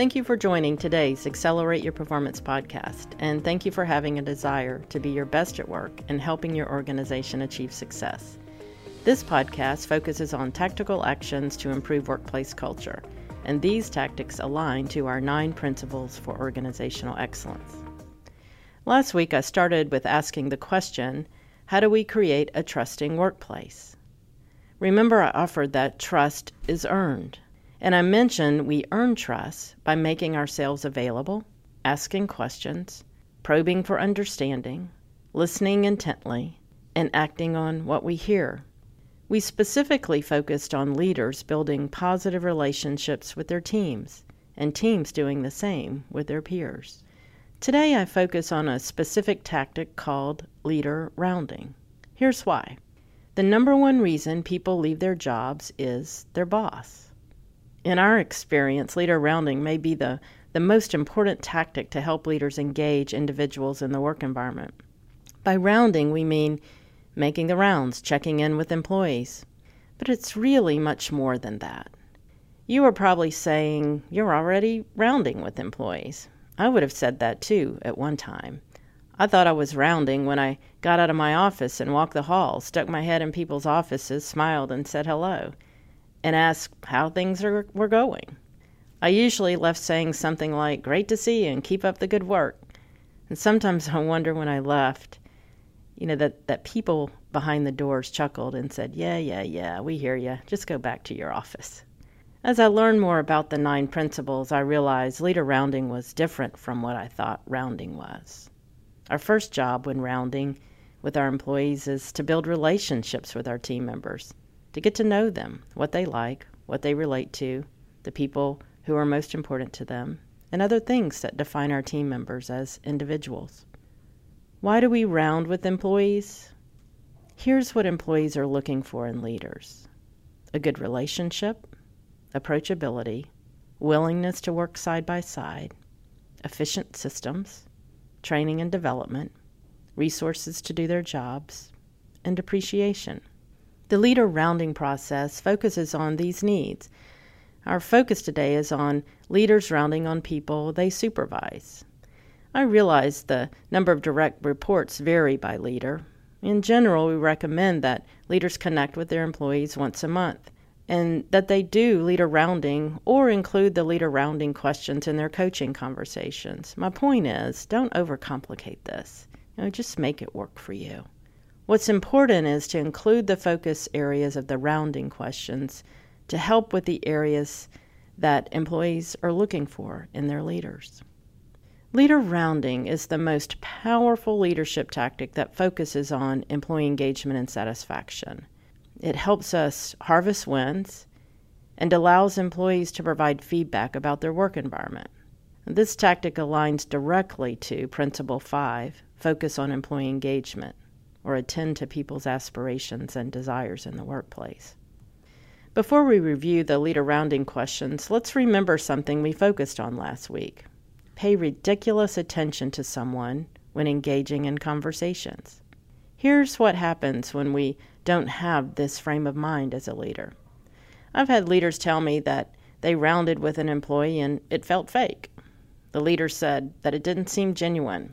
Thank you for joining today's Accelerate Your Performance podcast, and thank you for having a desire to be your best at work and helping your organization achieve success. This podcast focuses on tactical actions to improve workplace culture, and these tactics align to our nine principles for organizational excellence. Last week, I started with asking the question How do we create a trusting workplace? Remember, I offered that trust is earned. And I mentioned we earn trust by making ourselves available, asking questions, probing for understanding, listening intently, and acting on what we hear. We specifically focused on leaders building positive relationships with their teams and teams doing the same with their peers. Today, I focus on a specific tactic called leader rounding. Here's why the number one reason people leave their jobs is their boss. In our experience, leader rounding may be the, the most important tactic to help leaders engage individuals in the work environment. By rounding, we mean making the rounds, checking in with employees. But it's really much more than that. You are probably saying you're already rounding with employees. I would have said that too at one time. I thought I was rounding when I got out of my office and walked the hall, stuck my head in people's offices, smiled, and said hello and ask how things are, were going. I usually left saying something like, Great to see you and keep up the good work. And sometimes I wonder when I left, you know, that, that people behind the doors chuckled and said, Yeah, yeah, yeah, we hear you. Just go back to your office. As I learned more about the nine principles, I realized leader rounding was different from what I thought rounding was. Our first job when rounding with our employees is to build relationships with our team members to get to know them, what they like, what they relate to, the people who are most important to them, and other things that define our team members as individuals. Why do we round with employees? Here's what employees are looking for in leaders a good relationship, approachability, willingness to work side by side, efficient systems, training and development, resources to do their jobs, and appreciation. The leader rounding process focuses on these needs. Our focus today is on leaders rounding on people they supervise. I realize the number of direct reports vary by leader. In general, we recommend that leaders connect with their employees once a month and that they do leader rounding or include the leader rounding questions in their coaching conversations. My point is, don't overcomplicate this. You know, just make it work for you. What's important is to include the focus areas of the rounding questions to help with the areas that employees are looking for in their leaders. Leader rounding is the most powerful leadership tactic that focuses on employee engagement and satisfaction. It helps us harvest wins and allows employees to provide feedback about their work environment. This tactic aligns directly to Principle 5 focus on employee engagement or attend to people's aspirations and desires in the workplace. Before we review the leader rounding questions, let's remember something we focused on last week. Pay ridiculous attention to someone when engaging in conversations. Here's what happens when we don't have this frame of mind as a leader. I've had leaders tell me that they rounded with an employee and it felt fake. The leader said that it didn't seem genuine.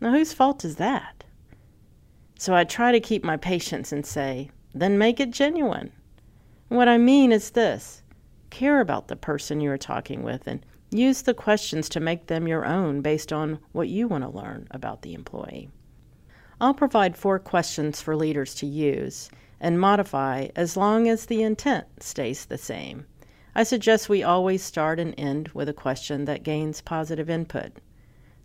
Now, whose fault is that? So I try to keep my patience and say, then make it genuine. what I mean is this care about the person you are talking with and use the questions to make them your own based on what you want to learn about the employee. I'll provide four questions for leaders to use and modify as long as the intent stays the same. I suggest we always start and end with a question that gains positive input.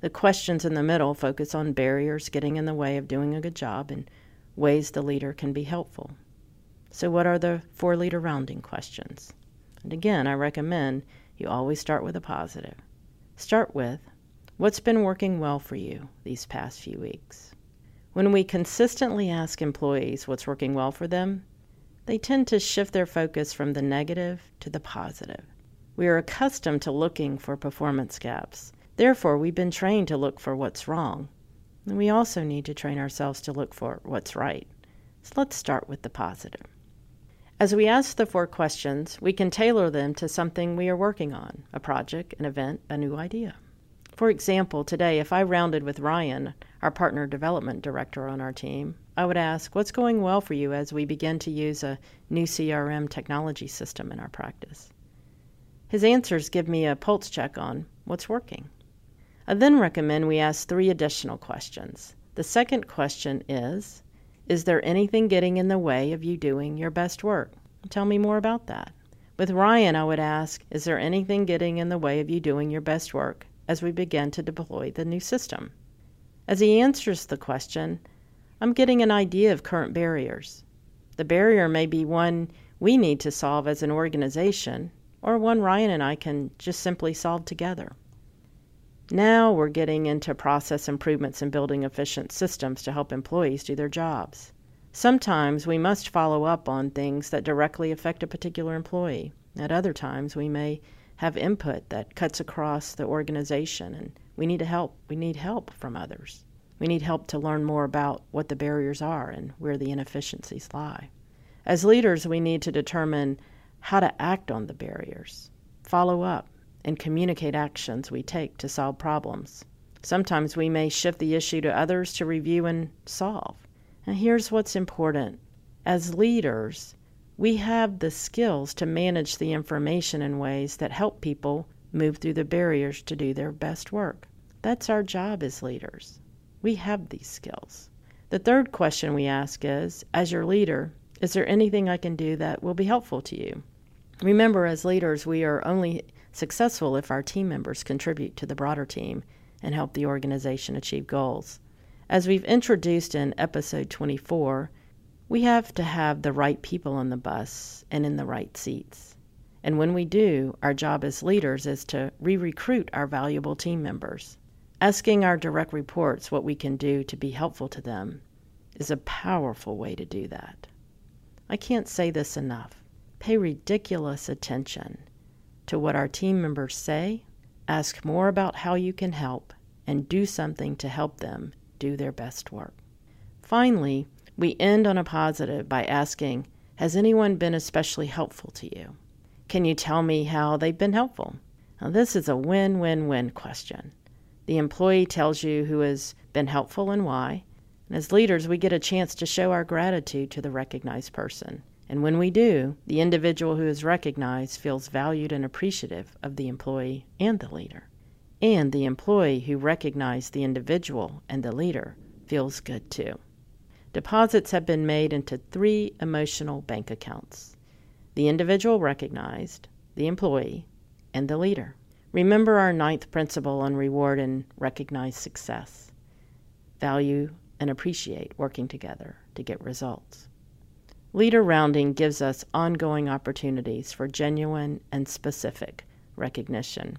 The questions in the middle focus on barriers getting in the way of doing a good job and ways the leader can be helpful. So, what are the four leader rounding questions? And again, I recommend you always start with a positive. Start with what's been working well for you these past few weeks? When we consistently ask employees what's working well for them, they tend to shift their focus from the negative to the positive. We are accustomed to looking for performance gaps Therefore, we've been trained to look for what's wrong. And we also need to train ourselves to look for what's right. So let's start with the positive. As we ask the four questions, we can tailor them to something we are working on a project, an event, a new idea. For example, today, if I rounded with Ryan, our partner development director on our team, I would ask, What's going well for you as we begin to use a new CRM technology system in our practice? His answers give me a pulse check on what's working. I then recommend we ask three additional questions. The second question is Is there anything getting in the way of you doing your best work? Tell me more about that. With Ryan, I would ask Is there anything getting in the way of you doing your best work as we begin to deploy the new system? As he answers the question, I'm getting an idea of current barriers. The barrier may be one we need to solve as an organization, or one Ryan and I can just simply solve together. Now we're getting into process improvements and building efficient systems to help employees do their jobs. Sometimes we must follow up on things that directly affect a particular employee. At other times, we may have input that cuts across the organization and we need to help. We need help from others. We need help to learn more about what the barriers are and where the inefficiencies lie. As leaders, we need to determine how to act on the barriers, follow up, and communicate actions we take to solve problems. Sometimes we may shift the issue to others to review and solve. And here's what's important as leaders, we have the skills to manage the information in ways that help people move through the barriers to do their best work. That's our job as leaders. We have these skills. The third question we ask is As your leader, is there anything I can do that will be helpful to you? Remember, as leaders, we are only successful if our team members contribute to the broader team and help the organization achieve goals. As we've introduced in episode 24, we have to have the right people on the bus and in the right seats. And when we do, our job as leaders is to re recruit our valuable team members. Asking our direct reports what we can do to be helpful to them is a powerful way to do that. I can't say this enough. Pay ridiculous attention to what our team members say, ask more about how you can help, and do something to help them do their best work. Finally, we end on a positive by asking Has anyone been especially helpful to you? Can you tell me how they've been helpful? Now, this is a win win win question. The employee tells you who has been helpful and why. And as leaders, we get a chance to show our gratitude to the recognized person. And when we do, the individual who is recognized feels valued and appreciative of the employee and the leader. And the employee who recognized the individual and the leader feels good too. Deposits have been made into three emotional bank accounts the individual recognized, the employee, and the leader. Remember our ninth principle on reward and recognize success. Value and appreciate working together to get results. Leader rounding gives us ongoing opportunities for genuine and specific recognition.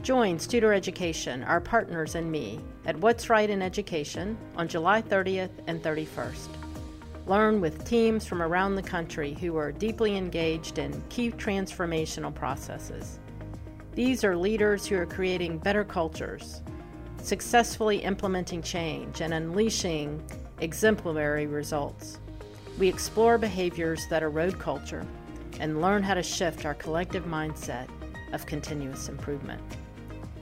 Join Studer Education, our partners, and me at What's Right in Education on July 30th and 31st. Learn with teams from around the country who are deeply engaged in key transformational processes. These are leaders who are creating better cultures, successfully implementing change and unleashing exemplary results. We explore behaviors that erode culture and learn how to shift our collective mindset of continuous improvement.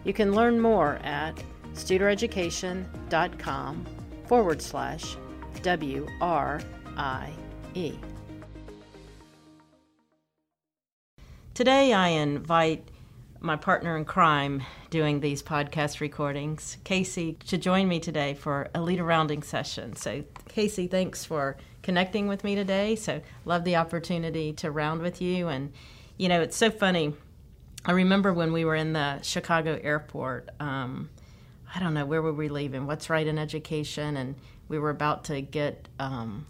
You can learn more at studereducation.com forward slash W-R-I-E. Today I invite my partner in crime doing these podcast recordings, Casey, to join me today for a leader rounding session. So, Casey, thanks for connecting with me today. So, love the opportunity to round with you. And, you know, it's so funny. I remember when we were in the Chicago airport. Um, I don't know where were we leaving. What's right in education, and we were about to get, um,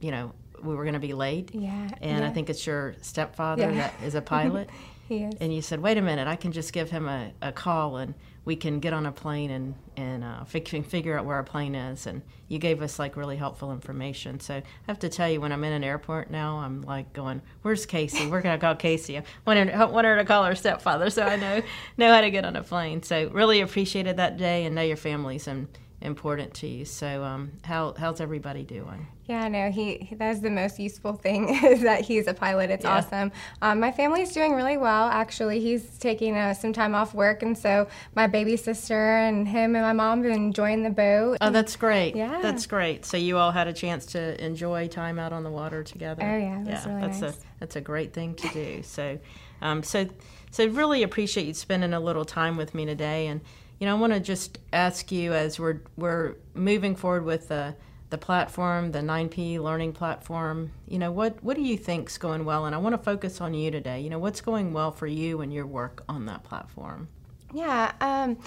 you know, we were going to be late. Yeah. And yeah. I think it's your stepfather yeah. that is a pilot. Yes. And you said, wait a minute, I can just give him a, a call and we can get on a plane and, and uh, figure out where our plane is. And you gave us like really helpful information. So I have to tell you, when I'm in an airport now, I'm like going, where's Casey? We're going to call Casey. I wanted her to call her stepfather so I know, know how to get on a plane. So really appreciated that day and know your families in, important to you. So, um, how how's everybody doing? Yeah, no, he, he that's the most useful thing is that he's a pilot. It's yeah. awesome. Um, my family's doing really well. Actually, he's taking uh, some time off work, and so my baby sister and him and my mom have been enjoying the boat. Oh, that's great. Yeah, that's great. So you all had a chance to enjoy time out on the water together. Oh yeah, that's yeah, really that's nice. a that's a great thing to do. So, um, so so really appreciate you spending a little time with me today and you know, I want to just ask you as we're we're moving forward with the the platform, the 9P learning platform. You know, what what do you think's going well? And I want to focus on you today. You know, what's going well for you and your work on that platform? Yeah. Um,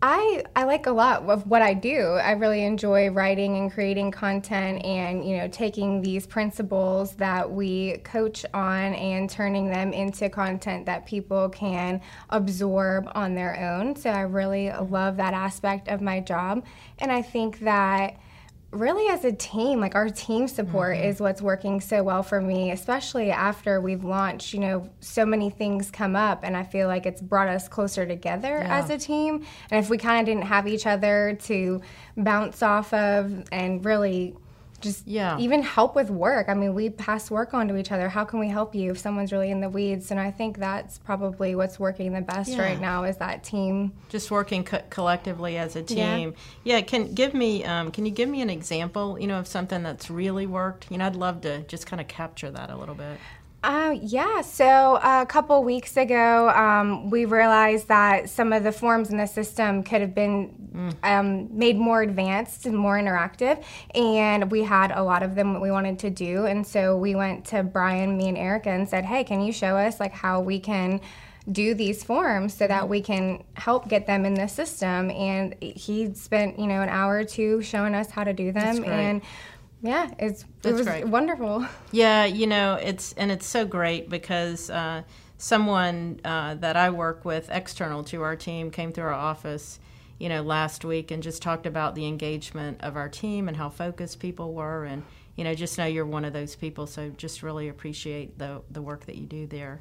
I I like a lot of what I do. I really enjoy writing and creating content and you know taking these principles that we coach on and turning them into content that people can absorb on their own. So I really love that aspect of my job and I think that really as a team like our team support mm-hmm. is what's working so well for me especially after we've launched you know so many things come up and i feel like it's brought us closer together yeah. as a team and if we kind of didn't have each other to bounce off of and really just yeah. even help with work. I mean, we pass work on to each other. How can we help you if someone's really in the weeds? And I think that's probably what's working the best yeah. right now is that team. Just working co- collectively as a team. Yeah. yeah can give me um, can you give me an example? You know, of something that's really worked. You know, I'd love to just kind of capture that a little bit. Uh, yeah, so a couple weeks ago, um, we realized that some of the forms in the system could have been mm. um, made more advanced and more interactive, and we had a lot of them that we wanted to do. And so we went to Brian, me, and Erica and said, "Hey, can you show us like how we can?" do these forms so that we can help get them in the system and he spent you know an hour or two showing us how to do them and yeah, it's That's it was great. wonderful. Yeah, you know, it's and it's so great because uh, someone uh, that I work with external to our team came through our office, you know, last week and just talked about the engagement of our team and how focused people were and you know, just know you're one of those people. So just really appreciate the the work that you do there.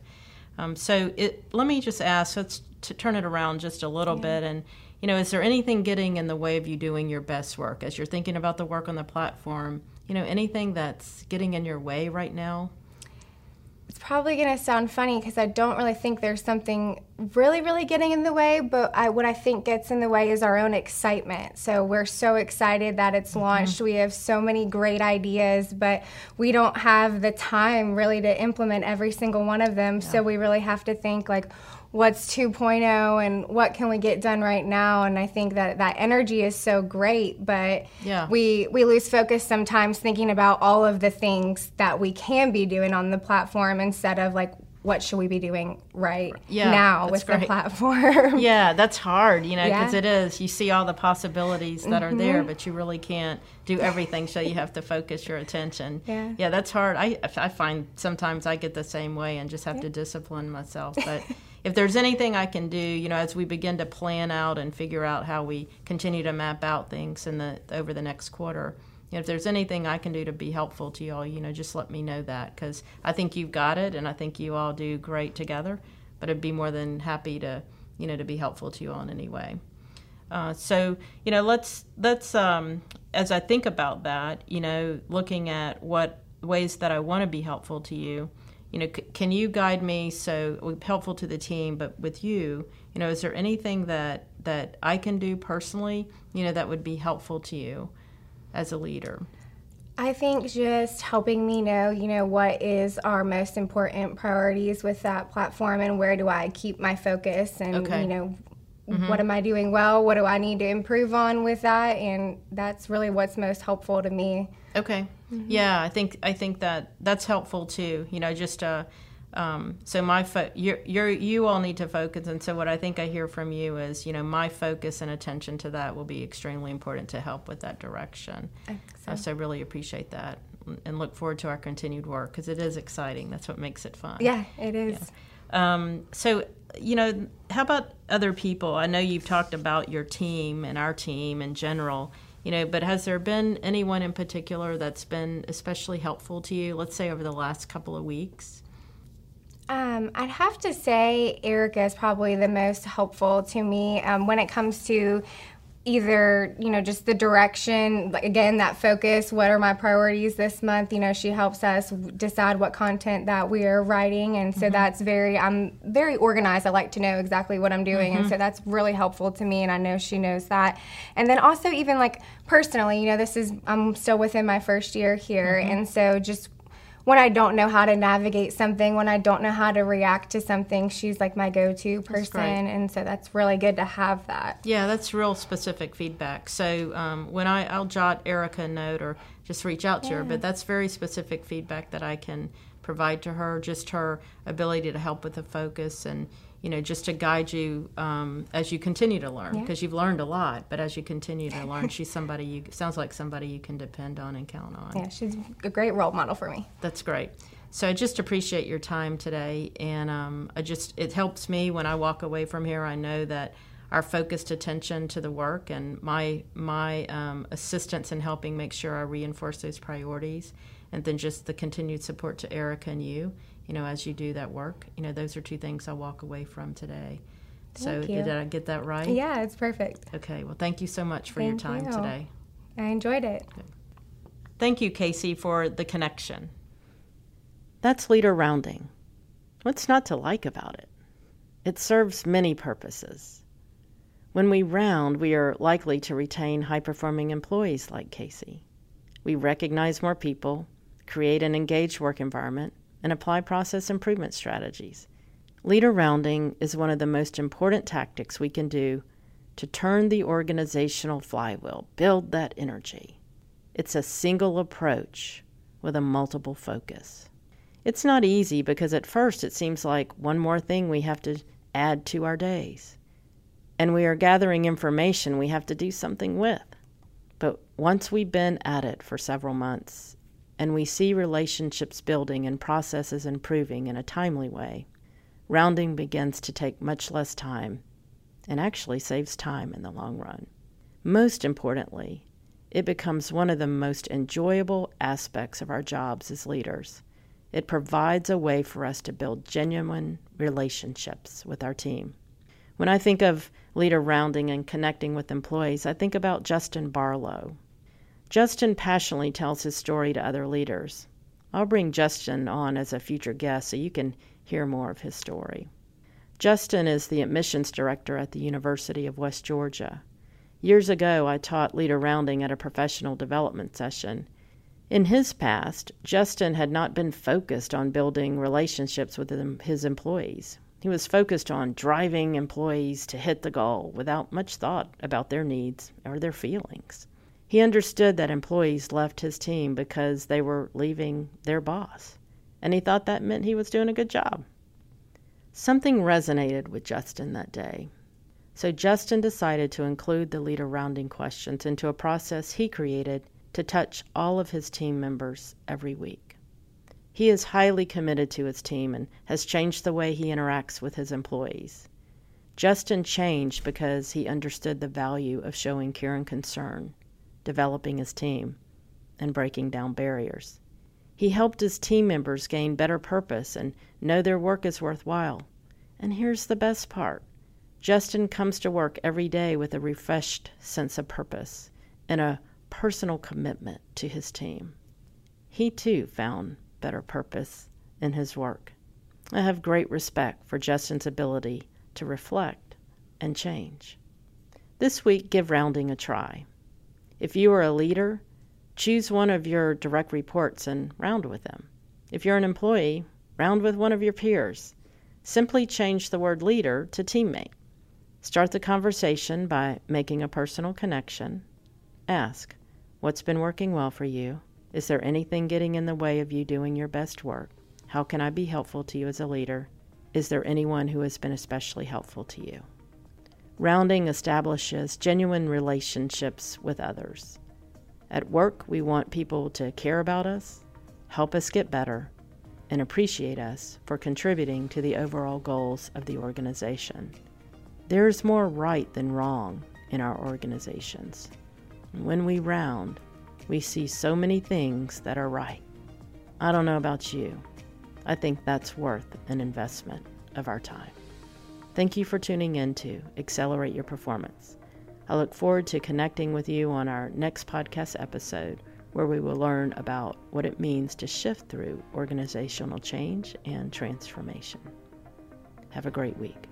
Um, so it, let me just ask, let's to turn it around just a little yeah. bit and you know, is there anything getting in the way of you doing your best work as you're thinking about the work on the platform? You know, anything that's getting in your way right now? It's probably going to sound funny because I don't really think there's something really, really getting in the way, but I, what I think gets in the way is our own excitement. So we're so excited that it's mm-hmm. launched. We have so many great ideas, but we don't have the time really to implement every single one of them. Yeah. So we really have to think like, what's 2.0 and what can we get done right now and i think that that energy is so great but yeah. we we lose focus sometimes thinking about all of the things that we can be doing on the platform instead of like what should we be doing right yeah, now with great. the platform yeah that's hard you know because yeah. it is you see all the possibilities that mm-hmm. are there mm-hmm. but you really can't do everything so you have to focus your attention yeah yeah that's hard i i find sometimes i get the same way and just have yeah. to discipline myself but if there's anything I can do, you know, as we begin to plan out and figure out how we continue to map out things in the over the next quarter, you know, if there's anything I can do to be helpful to you all, you know, just let me know that because I think you've got it and I think you all do great together. But I'd be more than happy to, you know, to be helpful to you all in any way. Uh, so you know, let's let's um, as I think about that, you know, looking at what ways that I want to be helpful to you you know, c- can you guide me so helpful to the team, but with you, you know, is there anything that that I can do personally, you know, that would be helpful to you as a leader? I think just helping me know, you know, what is our most important priorities with that platform and where do I keep my focus and, okay. you know, mm-hmm. what am I doing well? What do I need to improve on with that? And that's really what's most helpful to me. Okay. Mm-hmm. Yeah, I think I think that that's helpful too. You know, just uh, um, so my fo- you're, you're you all need to focus, and so what I think I hear from you is, you know, my focus and attention to that will be extremely important to help with that direction. So. Uh, so I really appreciate that, and look forward to our continued work because it is exciting. That's what makes it fun. Yeah, it is. Yeah. Um, so you know, how about other people? I know you've talked about your team and our team in general you know but has there been anyone in particular that's been especially helpful to you let's say over the last couple of weeks? Um, I'd have to say Erica is probably the most helpful to me um, when it comes to either you know just the direction again that focus what are my priorities this month you know she helps us decide what content that we are writing and so mm-hmm. that's very i'm very organized i like to know exactly what i'm doing mm-hmm. and so that's really helpful to me and i know she knows that and then also even like personally you know this is i'm still within my first year here mm-hmm. and so just when I don't know how to navigate something, when I don't know how to react to something, she's like my go to person. And so that's really good to have that. Yeah, that's real specific feedback. So um, when I, I'll jot Erica a note or just reach out to yeah. her, but that's very specific feedback that I can provide to her, just her ability to help with the focus and you know, just to guide you um, as you continue to learn because yeah. you've learned a lot. But as you continue to learn, she's somebody you sounds like somebody you can depend on and count on. Yeah, she's a great role model for me. That's great. So I just appreciate your time today, and um, I just it helps me when I walk away from here. I know that our focused attention to the work and my my um, assistance in helping make sure I reinforce those priorities, and then just the continued support to Erica and you you know, as you do that work. You know, those are two things I walk away from today. Thank so you. did I get that right? Yeah, it's perfect. Okay. Well, thank you so much for thank your time you. today. I enjoyed it. Thank you, Casey, for the connection. That's leader rounding. What's not to like about it? It serves many purposes. When we round, we are likely to retain high performing employees like Casey. We recognize more people, create an engaged work environment, and apply process improvement strategies. Leader rounding is one of the most important tactics we can do to turn the organizational flywheel, build that energy. It's a single approach with a multiple focus. It's not easy because at first it seems like one more thing we have to add to our days. And we are gathering information we have to do something with. But once we've been at it for several months, and we see relationships building and processes improving in a timely way, rounding begins to take much less time and actually saves time in the long run. Most importantly, it becomes one of the most enjoyable aspects of our jobs as leaders. It provides a way for us to build genuine relationships with our team. When I think of leader rounding and connecting with employees, I think about Justin Barlow, Justin passionately tells his story to other leaders. I'll bring Justin on as a future guest so you can hear more of his story. Justin is the admissions director at the University of West Georgia. Years ago, I taught leader rounding at a professional development session. In his past, Justin had not been focused on building relationships with his employees. He was focused on driving employees to hit the goal without much thought about their needs or their feelings. He understood that employees left his team because they were leaving their boss, and he thought that meant he was doing a good job. Something resonated with Justin that day. So Justin decided to include the leader rounding questions into a process he created to touch all of his team members every week. He is highly committed to his team and has changed the way he interacts with his employees. Justin changed because he understood the value of showing care and concern developing his team, and breaking down barriers. He helped his team members gain better purpose and know their work is worthwhile. And here's the best part Justin comes to work every day with a refreshed sense of purpose and a personal commitment to his team. He too found better purpose in his work. I have great respect for Justin's ability to reflect and change. This week, give rounding a try. If you are a leader, choose one of your direct reports and round with them. If you're an employee, round with one of your peers. Simply change the word leader to teammate. Start the conversation by making a personal connection. Ask, What's been working well for you? Is there anything getting in the way of you doing your best work? How can I be helpful to you as a leader? Is there anyone who has been especially helpful to you? Rounding establishes genuine relationships with others. At work, we want people to care about us, help us get better, and appreciate us for contributing to the overall goals of the organization. There's more right than wrong in our organizations. when we round, we see so many things that are right. I don't know about you. I think that's worth an investment of our time. Thank you for tuning in to Accelerate Your Performance. I look forward to connecting with you on our next podcast episode, where we will learn about what it means to shift through organizational change and transformation. Have a great week.